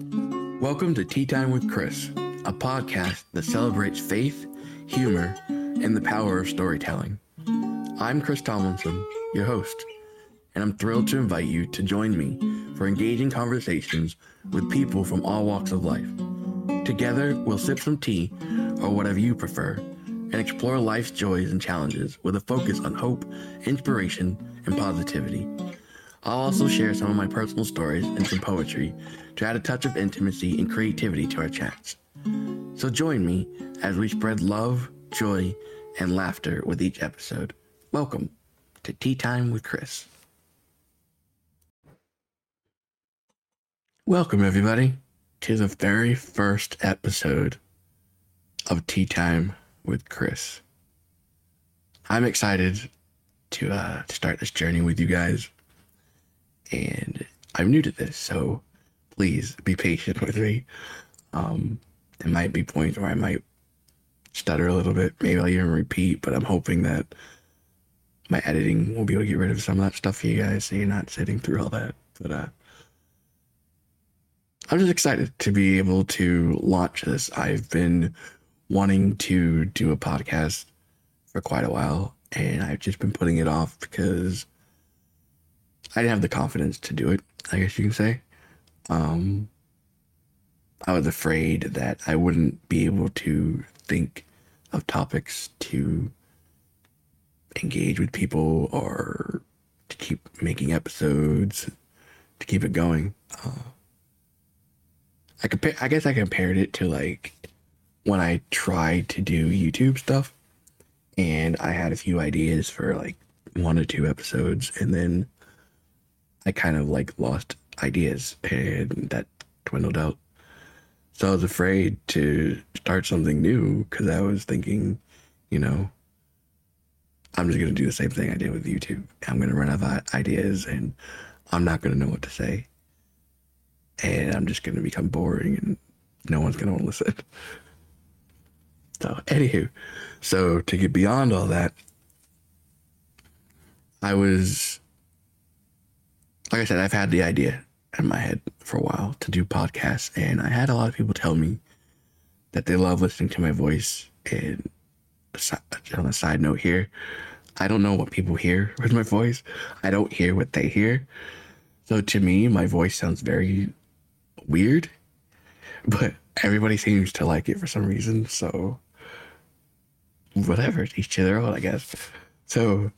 Welcome to Tea Time with Chris, a podcast that celebrates faith, humor, and the power of storytelling. I'm Chris Tomlinson, your host, and I'm thrilled to invite you to join me for engaging conversations with people from all walks of life. Together, we'll sip some tea, or whatever you prefer, and explore life's joys and challenges with a focus on hope, inspiration, and positivity. I'll also share some of my personal stories and some poetry to add a touch of intimacy and creativity to our chats. So join me as we spread love, joy, and laughter with each episode. Welcome to Tea Time with Chris. Welcome, everybody, to the very first episode of Tea Time with Chris. I'm excited to uh, start this journey with you guys and I'm new to this, so please be patient with me. Um, there might be points where I might stutter a little bit, maybe I'll even repeat, but I'm hoping that my editing will be able to get rid of some of that stuff for you guys, so you're not sitting through all that. But uh, I'm just excited to be able to launch this. I've been wanting to do a podcast for quite a while, and I've just been putting it off because I didn't have the confidence to do it, I guess you can say. Um, I was afraid that I wouldn't be able to think of topics to engage with people or to keep making episodes to keep it going. Uh, I compare, I guess I compared it to like when I tried to do YouTube stuff and I had a few ideas for like one or two episodes and then I kind of like lost ideas and that dwindled out. So I was afraid to start something new because I was thinking, you know, I'm just going to do the same thing I did with YouTube. I'm going to run out of ideas and I'm not going to know what to say. And I'm just going to become boring and no one's going to want to listen. So, anywho, so to get beyond all that, I was like I said, I've had the idea in my head for a while to do podcasts, and I had a lot of people tell me that they love listening to my voice. And on a side note here, I don't know what people hear with my voice. I don't hear what they hear. So to me, my voice sounds very weird, but everybody seems to like it for some reason. So whatever, each to their own, I guess. So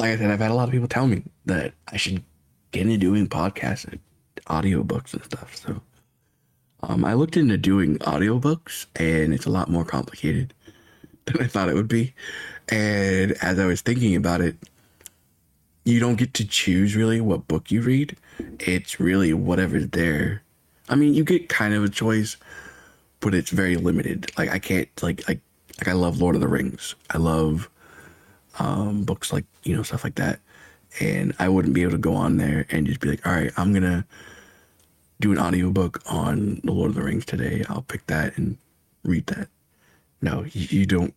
like I said, I've had a lot of people tell me that I should get into doing podcasts and audiobooks and stuff. So um, I looked into doing audiobooks and it's a lot more complicated than I thought it would be. And as I was thinking about it, you don't get to choose really what book you read. It's really whatever's there. I mean, you get kind of a choice, but it's very limited. Like I can't like like like I love Lord of the Rings. I love um, books like you know stuff like that, and I wouldn't be able to go on there and just be like, all right, I'm gonna do an audiobook on the Lord of the Rings today. I'll pick that and read that. No, you, don't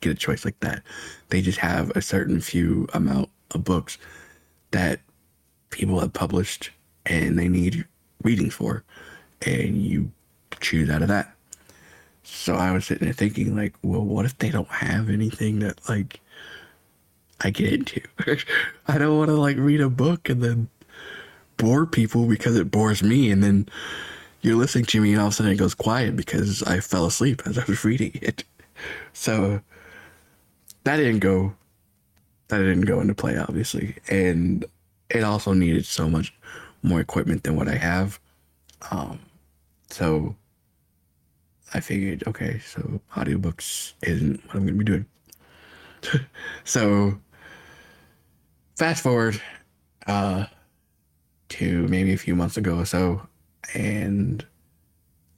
get a choice like that. They just have a certain few amount of books that people have published and they need readings for, and you choose out of that. So I was sitting there thinking, like, well, what if they don't have anything that like I get into. I don't want to like read a book and then bore people because it bores me, and then you're listening to me and all of a sudden it goes quiet because I fell asleep as I was reading it. So that didn't go. That didn't go into play, obviously, and it also needed so much more equipment than what I have. Um, so I figured, okay, so audiobooks isn't what I'm going to be doing. so fast forward uh, to maybe a few months ago or so, and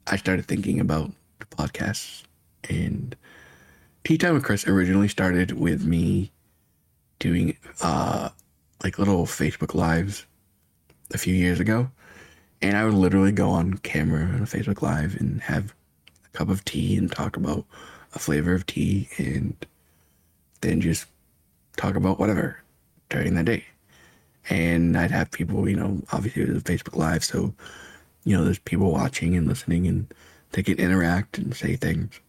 I started thinking about the podcast. And Tea Time with Chris originally started with me doing uh, like little Facebook lives a few years ago. And I would literally go on camera on a Facebook Live and have a cup of tea and talk about a flavor of tea and then just talk about whatever during the day. And I'd have people, you know, obviously it was Facebook Live, so you know, there's people watching and listening and they can interact and say things.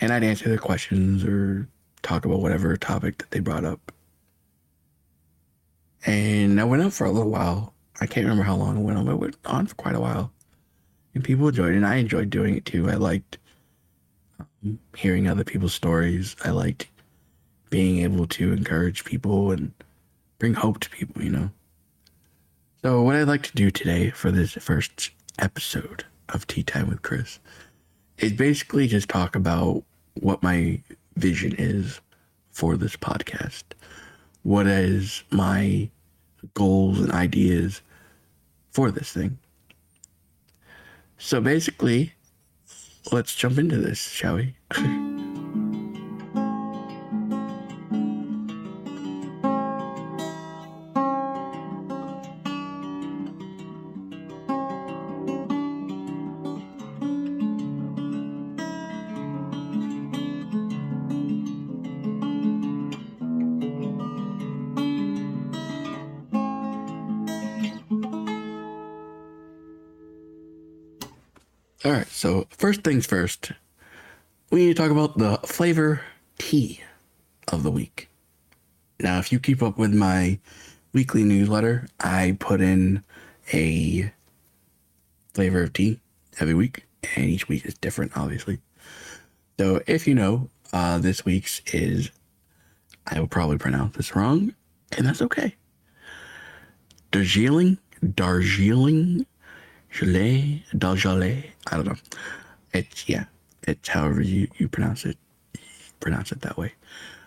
And I'd answer their questions or talk about whatever topic that they brought up. And I went on for a little while. I can't remember how long it went on, but it went on for quite a while. And people enjoyed it, and I enjoyed doing it too. I liked um, hearing other people's stories. I liked being able to encourage people and bring hope to people, you know. So, what I'd like to do today for this first episode of Tea Time with Chris is basically just talk about what my vision is for this podcast. What is my goals and ideas for this thing? So basically, let's jump into this, shall we? first things first, we need to talk about the flavor tea of the week. Now, if you keep up with my weekly newsletter, I put in a flavor of tea every week, and each week is different, obviously. So, if you know, uh, this week's is, I will probably pronounce this wrong, and that's okay. Darjeeling, Darjeeling Gelée, Darjeeling. I don't know. It's yeah, it's however you, you pronounce it. you Pronounce it that way.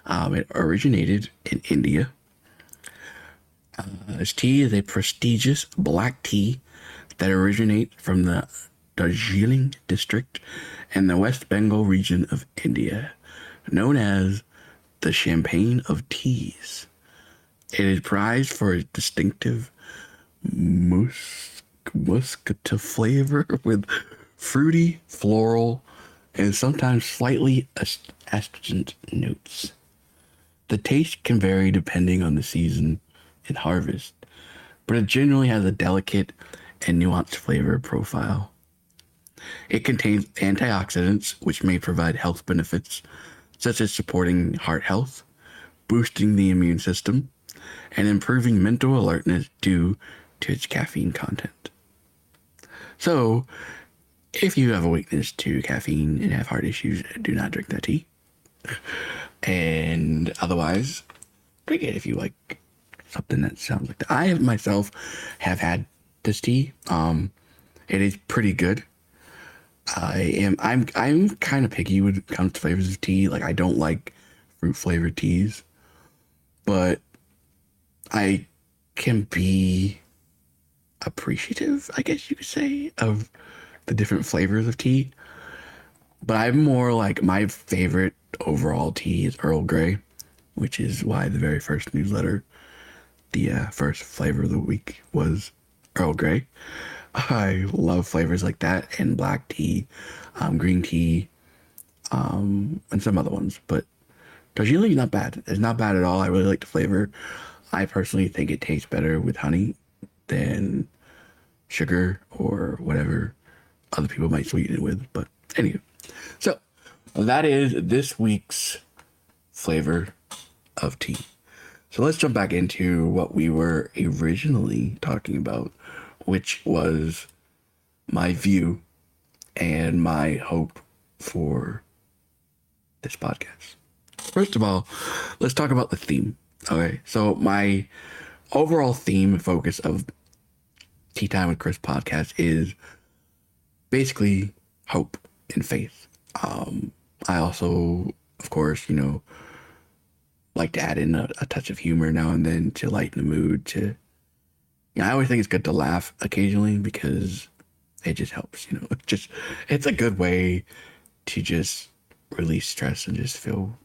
Um, it originated in India. Uh, this tea is a prestigious black tea that originates from the Darjeeling district in the West Bengal region of India, known as the champagne of teas. It is prized for its distinctive musk muscatel flavor with fruity, floral, and sometimes slightly astringent notes. The taste can vary depending on the season and harvest, but it generally has a delicate and nuanced flavor profile. It contains antioxidants, which may provide health benefits, such as supporting heart health, boosting the immune system, and improving mental alertness due to its caffeine content. So, if you have a weakness to caffeine and have heart issues, do not drink that tea. And otherwise, drink it if you like something that sounds like that. I myself have had this tea. Um, it is pretty good. I am I'm I'm kind of picky when it comes to flavors of tea. Like I don't like fruit flavored teas, but I can be appreciative, I guess you could say, of the different flavors of tea. But I'm more like my favorite overall tea is Earl Grey, which is why the very first newsletter, the uh, first flavor of the week was Earl Grey. I love flavors like that and black tea, um, green tea, um, and some other ones. But Darjeeling is not bad. It's not bad at all. I really like the flavor. I personally think it tastes better with honey than sugar or whatever other people might sweeten it with. But anyway, so that is this week's flavor of tea. So let's jump back into what we were originally talking about, which was my view and my hope for this podcast. First of all, let's talk about the theme. Okay, so my overall theme focus of Tea Time with Chris podcast is basically hope and faith. Um, I also, of course, you know, like to add in a, a, touch of humor now and then to lighten the mood. To, you know, I always think it's good to laugh occasionally because it just helps. You know, just it's a good way to just release stress and just feel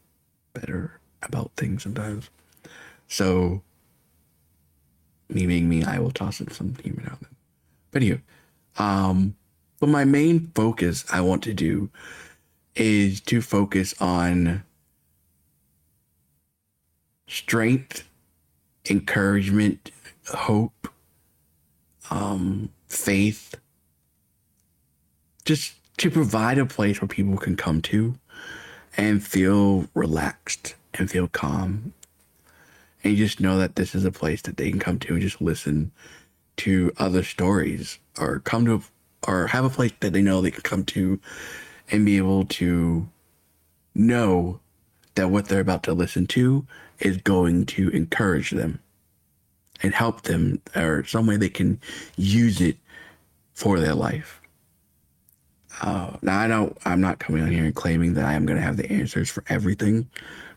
better about things sometimes. So me being me, I will toss in some humor now and then. But anyway, um, but my main focus I want to do is to focus on strength, encouragement, hope, um, faith, just to provide a place where people can come to and feel relaxed and feel calm. And just know that this is a place that they can come to and just listen to other stories or come to or have a place that they know they can come to and be able to know that what they're about to listen to is going to encourage them and help them or some way they can use it for their life. Uh, now I know I'm not coming on here and claiming that I am going to have the answers for everything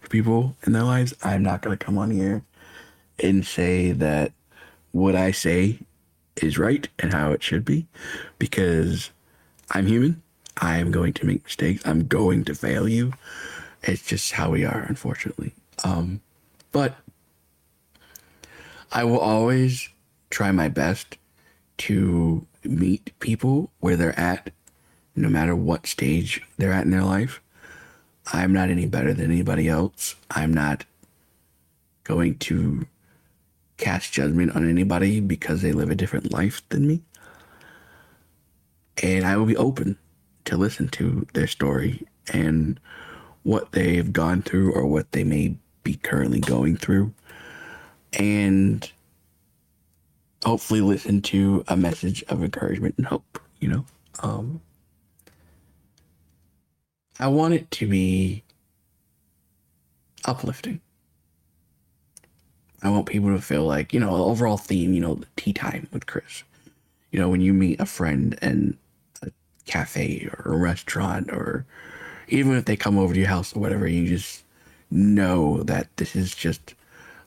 for people in their lives. I'm not going to come on here and say that what I say is right and how it should be because I'm human. I am going to make mistakes. I'm going to fail you. It's just how we are, unfortunately. Um, but I will always try my best to meet people where they're at, no matter what stage they're at in their life. I'm not any better than anybody else. I'm not going to cast judgment on anybody because they live a different life than me. And I will be open to listen to their story and what they've gone through or what they may be currently going through. And hopefully listen to a message of encouragement and hope, you know? Um, I want it to be uplifting. I want people to feel like, you know, overall theme, you know, the tea time with Chris. You know, when you meet a friend in a cafe or a restaurant, or even if they come over to your house or whatever, you just know that this is just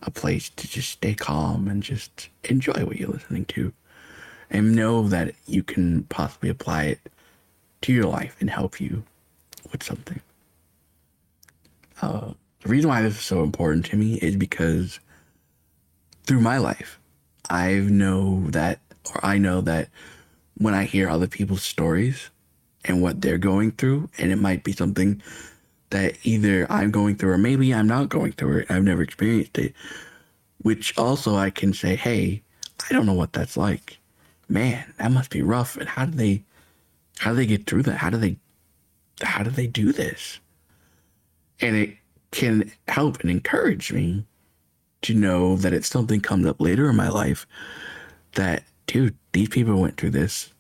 a place to just stay calm and just enjoy what you're listening to. And know that you can possibly apply it to your life and help you with something. Uh, the reason why this is so important to me is because through my life, I know that, or I know that when I hear other people's stories and what they're going through, and it might be something that either I'm going through or maybe I'm not going through it. I've never experienced it. Which also I can say, hey, I don't know what that's like. Man, that must be rough. And how do they how do they get through that? How do they how do they do this? And it can help and encourage me to know that if something comes up later in my life that, dude, these people went through this.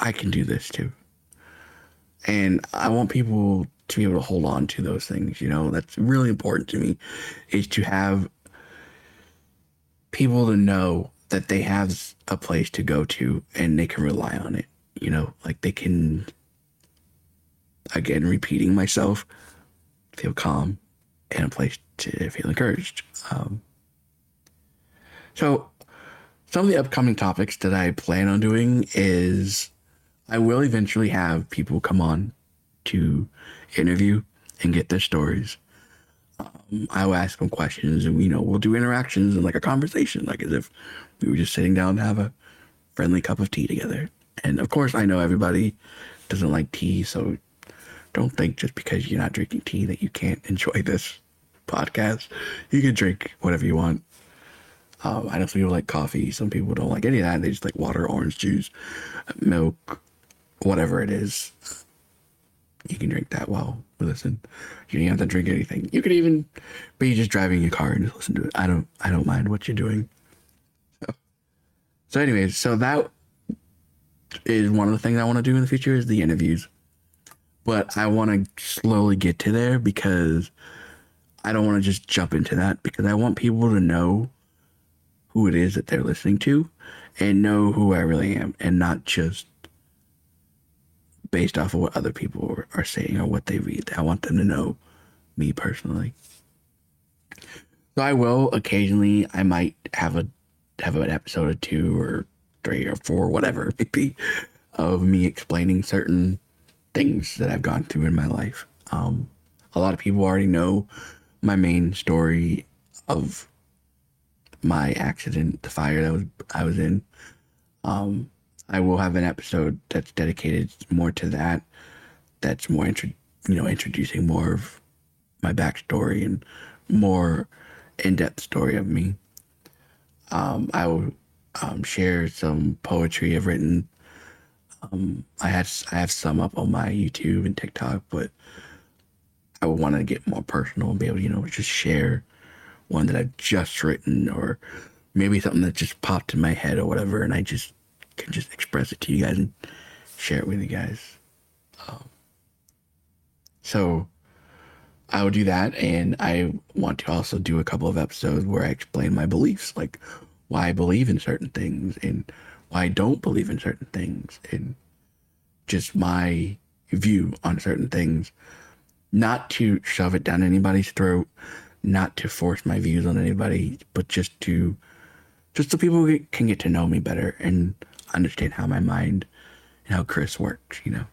I can do this too. And I want people to be able to hold on to those things, you know, that's really important to me is to have people to know that they have a place to go to and they can rely on it, you know, like they can again repeating myself, feel calm and a place to feel encouraged. Um, so some of the upcoming topics that I plan on doing is I will eventually have people come on to interview and get their stories. Um, I will ask them questions, and you know we'll do interactions and like a conversation, like as if we were just sitting down to have a friendly cup of tea together. And of course, I know everybody doesn't like tea, so don't think just because you're not drinking tea that you can't enjoy this podcast. You can drink whatever you want. Um, I know some people like coffee. Some people don't like any of that. They just like water, orange juice, milk, whatever it is you can drink that while we listen. You don't have to drink anything. You could even be just driving your car and just listen to it. I don't I don't mind what you're doing. So, so anyways, so that is one of the things I want to do in the future is the interviews. But I want to slowly get to there because I don't want to just jump into that because I want people to know who it is that they're listening to and know who I really am and not just based off of what other people are saying or what they read. I want them to know me personally. So I will occasionally. I might have a have an episode or two or three or four, whatever it be, of me explaining certain things that I've gone through in my life. Um, a lot of people already know my main story of my accident, the fire that was I was in. Um, I will have an episode that's dedicated more to that. That's more, intro, you know, introducing more of my backstory and more in-depth story of me. Um, I will um, share some poetry I've written. Um, I had I have some up on my YouTube and TikTok, but I would want to get more personal and be able to, you know, just share one that I've just written or maybe something that just popped in my head or whatever, and I just can just express it to you guys and share it with you guys. Um, so I will do that, and I want to also do a couple of episodes where I explain my beliefs, like why I believe in certain things and why I don't believe in certain things, and just my view on certain things. Not to shove it down anybody's throat, not to force my views on anybody, but just to just so people can get to know me better and understand how my mind and how Chris works, you know.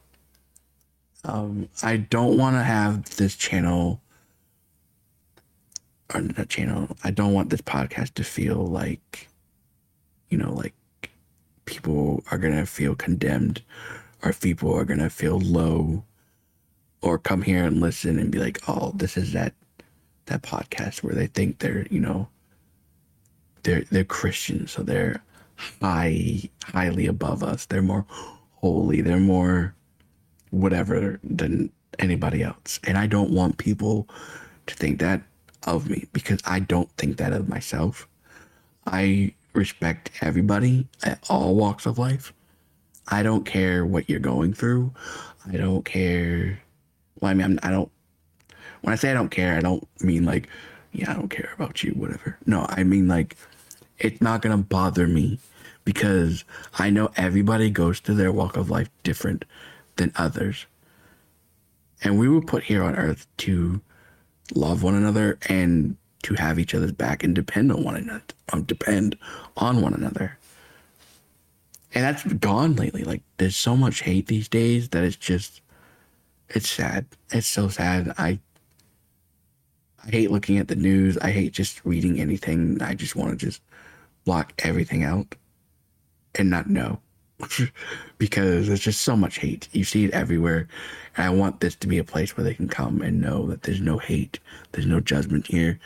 Um, I don't want to have this channel or not channel. I don't want this podcast to feel like, you know, like people are gonna feel condemned, or people are gonna feel low, or come here and listen and be like, "Oh, this is that that podcast where they think they're, you know, they're they're Christians, so they're high highly above us. They're more holy. They're more whatever than anybody else. And I don't want people to think that of me because I don't think that of myself. I respect everybody at all walks of life. I don't care what you're going through. I don't care. Well, I mean, I'm, I don't. When I say I don't care, I don't mean like, yeah, I don't care about you, whatever. No, I mean like, it's not gonna bother me because I know everybody goes through their walk of life different than others. And we were put here on earth to love one another and to have each other's back and depend on one another, um, depend on one another. And that's gone lately. Like there's so much hate these days that it's just it's sad. It's so sad. I I hate looking at the news. I hate just reading anything. I just want to just block everything out and not know because there's just so much hate. You see it everywhere. And I want this to be a place where they can come and know that there's no hate, there's no judgment here,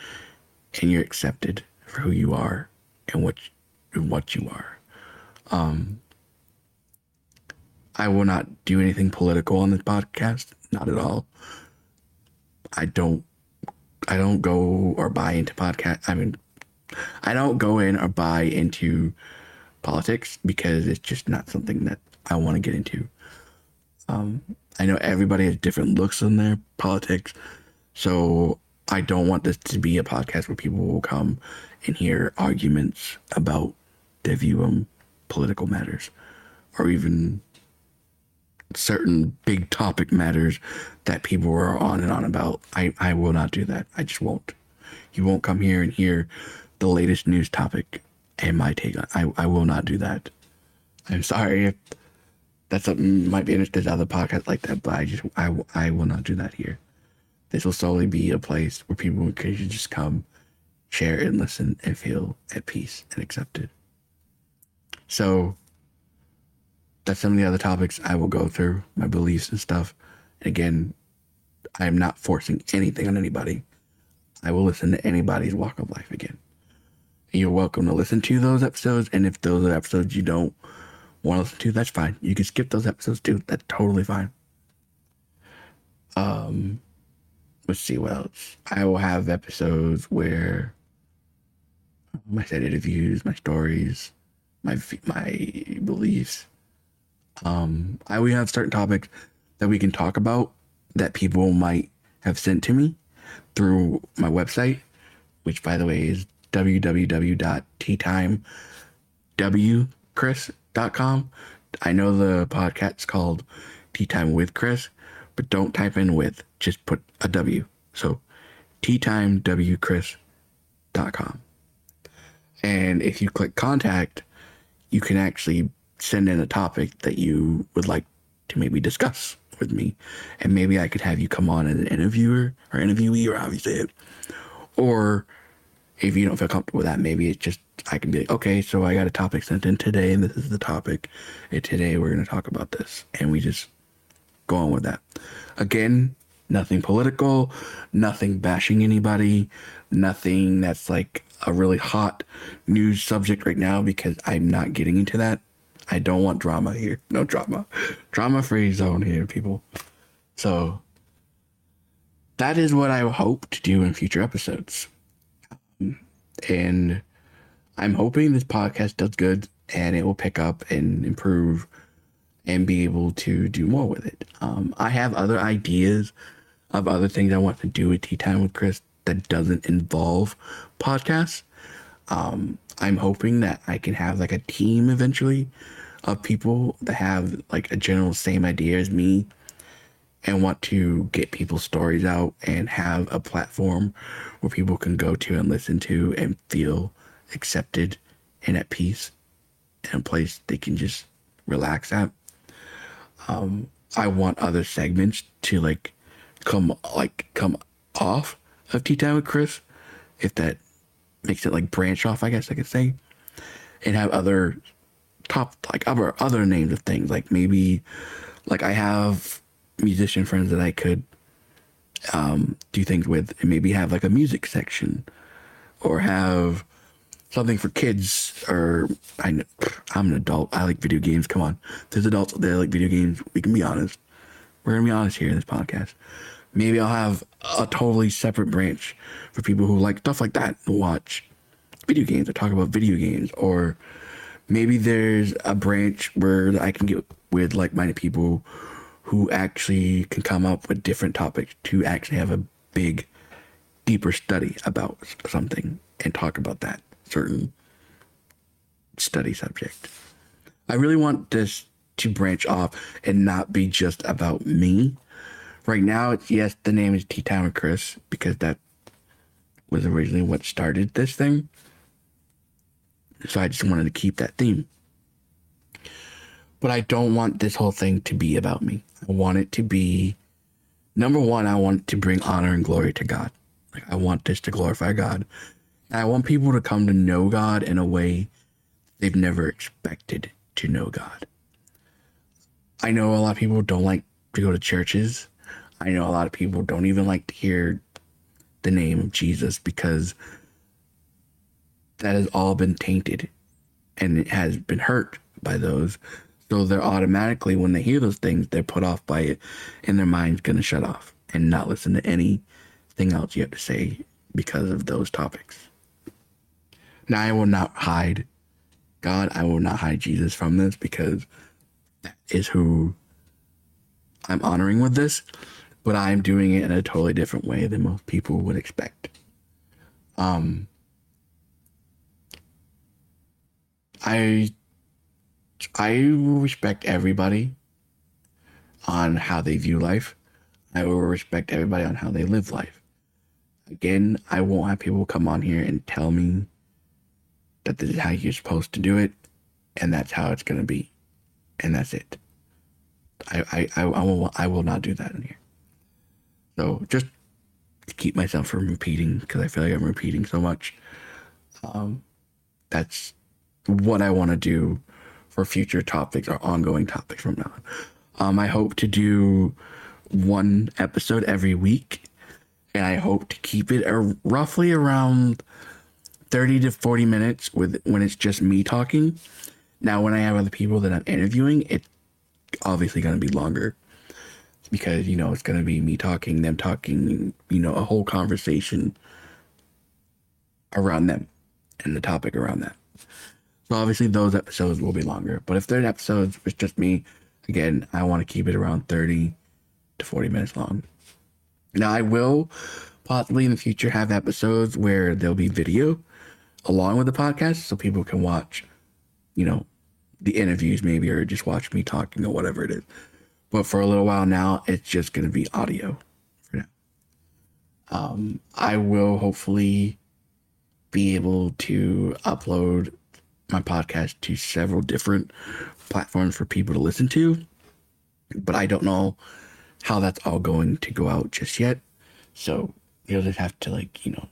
and you're accepted for who you are and what and what you are. Um, I will not do anything political on this podcast, not at all. I don't I don't go or buy into podcast. I mean, I don't go in or buy into politics because it's just not something that I want to get into. Um, I know everybody has different looks on their politics, so I don't want this to be a podcast where people will come and hear arguments about their view on political matters or even certain big topic matters that people are on and on about. I, I will not do that. I just won't. You won't come here and hear the latest news topic and my take on I, I will not do that. I'm sorry if that's something might be interested in other podcasts like that, but I just I, I will not do that here. This will solely be a place where people can just come, share and listen and feel at peace and accepted. So that's some of the other topics I will go through, my beliefs and stuff. And again, I am not forcing anything on anybody. I will listen to anybody's walk of life again you're welcome to listen to those episodes. And if those are episodes you don't want to listen to, that's fine. You can skip those episodes too. That's totally fine. Um, let's see what else. I will have episodes where my set interviews, my stories, my my beliefs. Um, I will have certain topics that we can talk about that people might have sent to me through my website, which by the way is www.teatimewchris.com. I know the podcast's called Tea Time with Chris, but don't type in with, just put a W. So teatimewchris.com. And if you click contact, you can actually send in a topic that you would like to maybe discuss with me. And maybe I could have you come on as an interviewer or interviewee or say it. Or if you don't feel comfortable with that, maybe it's just I can be like, okay, so I got a topic sent in today, and this is the topic. And today we're going to talk about this, and we just go on with that. Again, Nothing political, nothing bashing anybody, nothing that's like a really hot news subject right now because I'm not getting into that. I don't want drama here. No drama. Drama free zone here, people. So that is what I hope to do in future episodes. Um, and I'm hoping this podcast does good and it will pick up and improve and be able to do more with it. Um, I have other ideas of other things I want to do with Tea Time with Chris that doesn't involve podcasts. Um, I'm hoping that I can have like a team eventually of people that have like a general same idea as me and want to get people's stories out and have a platform where people can go to and listen to and feel accepted and at peace in a place they can just relax at. Um, I want other segments to like come like come off of Tea Time with Chris, if that makes it like branch off, I guess I could say, and have other top like other other names of things like maybe like I have musician friends that I could um, do things with and maybe have like a music section or have something for kids or I I'm an adult. I like video games. Come on. There's adults that like video games. We can be honest. We're to be honest here in this podcast. Maybe I'll have a totally separate branch for people who like stuff like that watch video games or talk about video games. Or maybe there's a branch where I can get with like minded people who actually can come up with different topics to actually have a big, deeper study about something and talk about that certain study subject. I really want this to branch off and not be just about me. Right now, it's yes, the name is Tea Time with Chris because that was originally what started this thing. So I just wanted to keep that theme. But I don't want this whole thing to be about me. I want it to be number one, I want to bring honor and glory to God. Like I want this to glorify God. And I want people to come to know God in a way they've never expected to know God. I know a lot of people don't like to go to churches. I know a lot of people don't even like to hear the name of Jesus because that has all been tainted and it has been hurt by those. So they're automatically, when they hear those things, they're put off by it and their mind's going to shut off and not listen to anything else you have to say because of those topics. Now, I will not hide God, I will not hide Jesus from this because that is who I'm honoring with this, but I'm doing it in a totally different way than most people would expect. Um, I I respect everybody on how they view life. I will respect everybody on how they live life. Again, I won't have people come on here and tell me that this is how you're supposed to do it, and that's how it's gonna be, and that's it. I I I, I will I will not do that in here. So just to keep myself from repeating because I feel like I'm repeating so much. Um, that's what I want to do for future topics or ongoing topics from now on. Um, I hope to do one episode every week, and I hope to keep it roughly around 30 to 40 minutes with when it's just me talking. Now, when I have other people that I'm interviewing, it's obviously going to be longer because, you know, it's going to be me talking, them talking, you know, a whole conversation around them and the topic around that. So obviously those episodes will be longer. But if they're episodes it's just me, again, I want to keep it around 30 to 40 minutes long. Now I will possibly in the future have episodes where there'll be video along with the podcast so people can watch, you know, the interviews maybe or just watch me talking or whatever it is. But for a little while now, it's just going to be audio for now. Um, I will hopefully be able to upload my podcast to several different platforms for people to listen to, but I don't know how that's all going to go out just yet. So you'll just have to like, you know,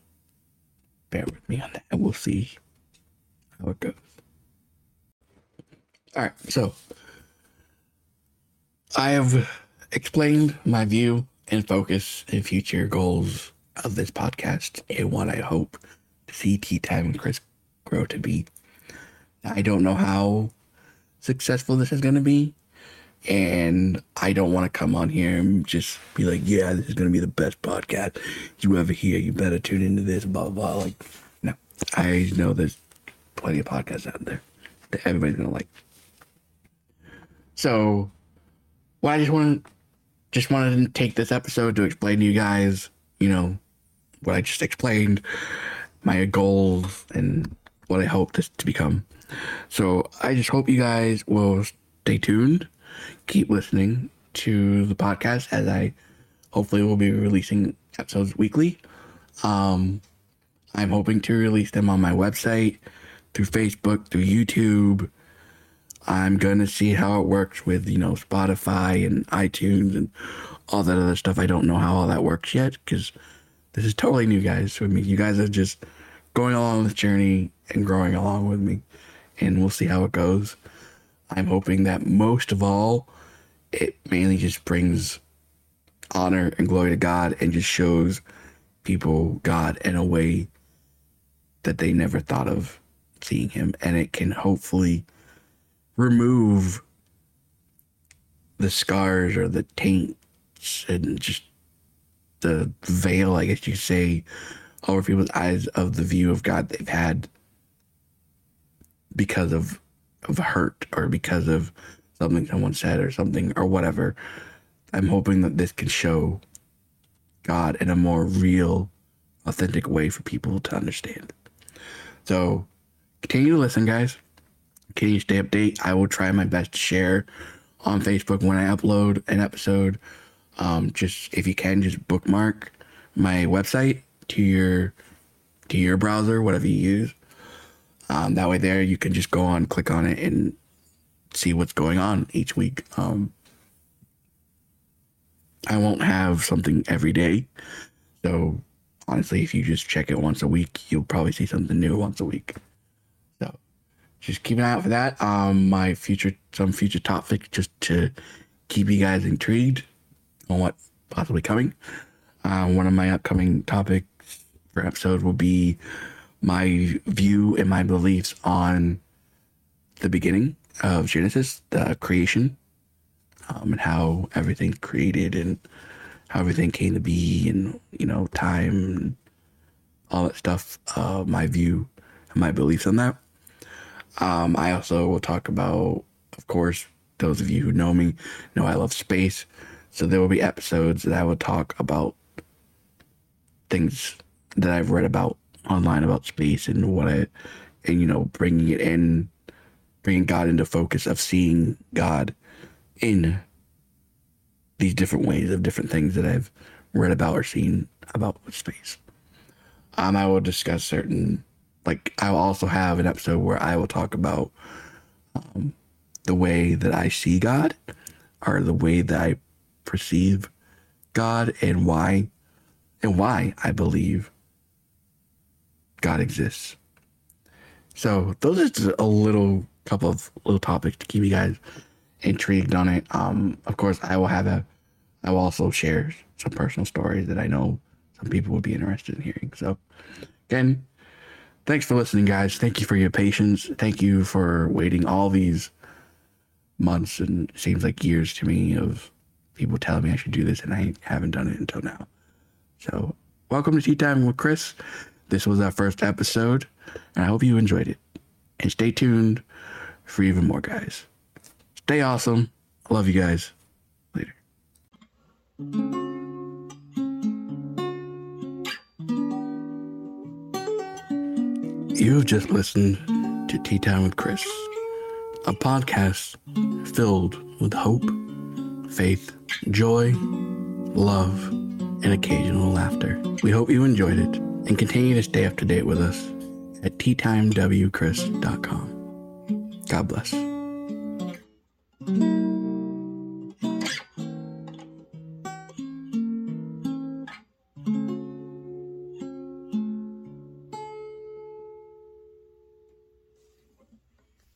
bear with me on that and we'll see how it goes. All right, so I have explained my view and focus and future goals of this podcast and what I hope to see Tea Time and Chris grow to be. I don't know how successful this is going to be. And I don't want to come on here and just be like, yeah, this is going to be the best podcast you ever hear. You better tune into this, blah, blah, blah. Like, no, I know there's plenty of podcasts out there that everybody's going to like. So, what I just wanted, just wanted to take this episode to explain to you guys, you know, what I just explained, my goals, and what I hope this to become. So I just hope you guys will stay tuned, keep listening to the podcast as I hopefully will be releasing episodes weekly. Um, I'm hoping to release them on my website, through Facebook, through YouTube. I'm gonna see how it works with you know Spotify and iTunes and all that other stuff. I don't know how all that works yet because this is totally new, guys. For me, you guys are just going along this journey and growing along with me and we'll see how it goes. I'm hoping that most of all, it mainly just brings honor and glory to God and just shows people God in a way that they never thought of seeing Him. And it can hopefully remove the scars or the taints and just the veil, I guess you say, over people's eyes of the view of God they've had because of of hurt or because of something someone said or something or whatever. I'm hoping that this can show God in a more real, authentic way for people to understand. So continue to listen, guys. To stay update. I will try my best to share on Facebook when I upload an episode. Um, just if you can, just bookmark my website to your to your browser, whatever you use. Um, that way, there you can just go on, click on it, and see what's going on each week. Um, I won't have something every day, so honestly, if you just check it once a week, you'll probably see something new once a week. Just keep an eye out for that. Um, my future, some future topic, just to keep you guys intrigued on what possibly coming. Uh, one of my upcoming topics for episode will be my view and my beliefs on the beginning of Genesis, the creation, um, and how everything created and how everything came to be, and you know, time, and all that stuff. Uh, my view and my beliefs on that. Um, I also will talk about, of course, those of you who know me know I love space. So there will be episodes that I will talk about things that I've read about online about space and what I, and you know, bringing it in, bringing God into focus of seeing God in these different ways of different things that I've read about or seen about space. Um, I will discuss certain, like, I will also have an episode where I will talk about um, the way that I see God or the way that I perceive God and why, and why I believe God exists. So those are just a little couple of little topics to keep you guys intrigued on it. Um, of course, I will have a, I will also share some personal stories that I know some people would be interested in hearing. So, again, thanks for listening, guys. Thank you for your patience. Thank you for waiting all these months and seems like years to me of people telling me I should do this, and I haven't done it until now. So, welcome to Tea Time with Chris. This was our first episode, and I hope you enjoyed it. And stay tuned for even more, guys. Stay awesome. I love you guys. Later. You have just listened to Tea Time with Chris, a podcast filled with hope, faith, joy, love, and occasional laughter. We hope you enjoyed it and continue to stay up to date with us at teatimewchris.com. God bless.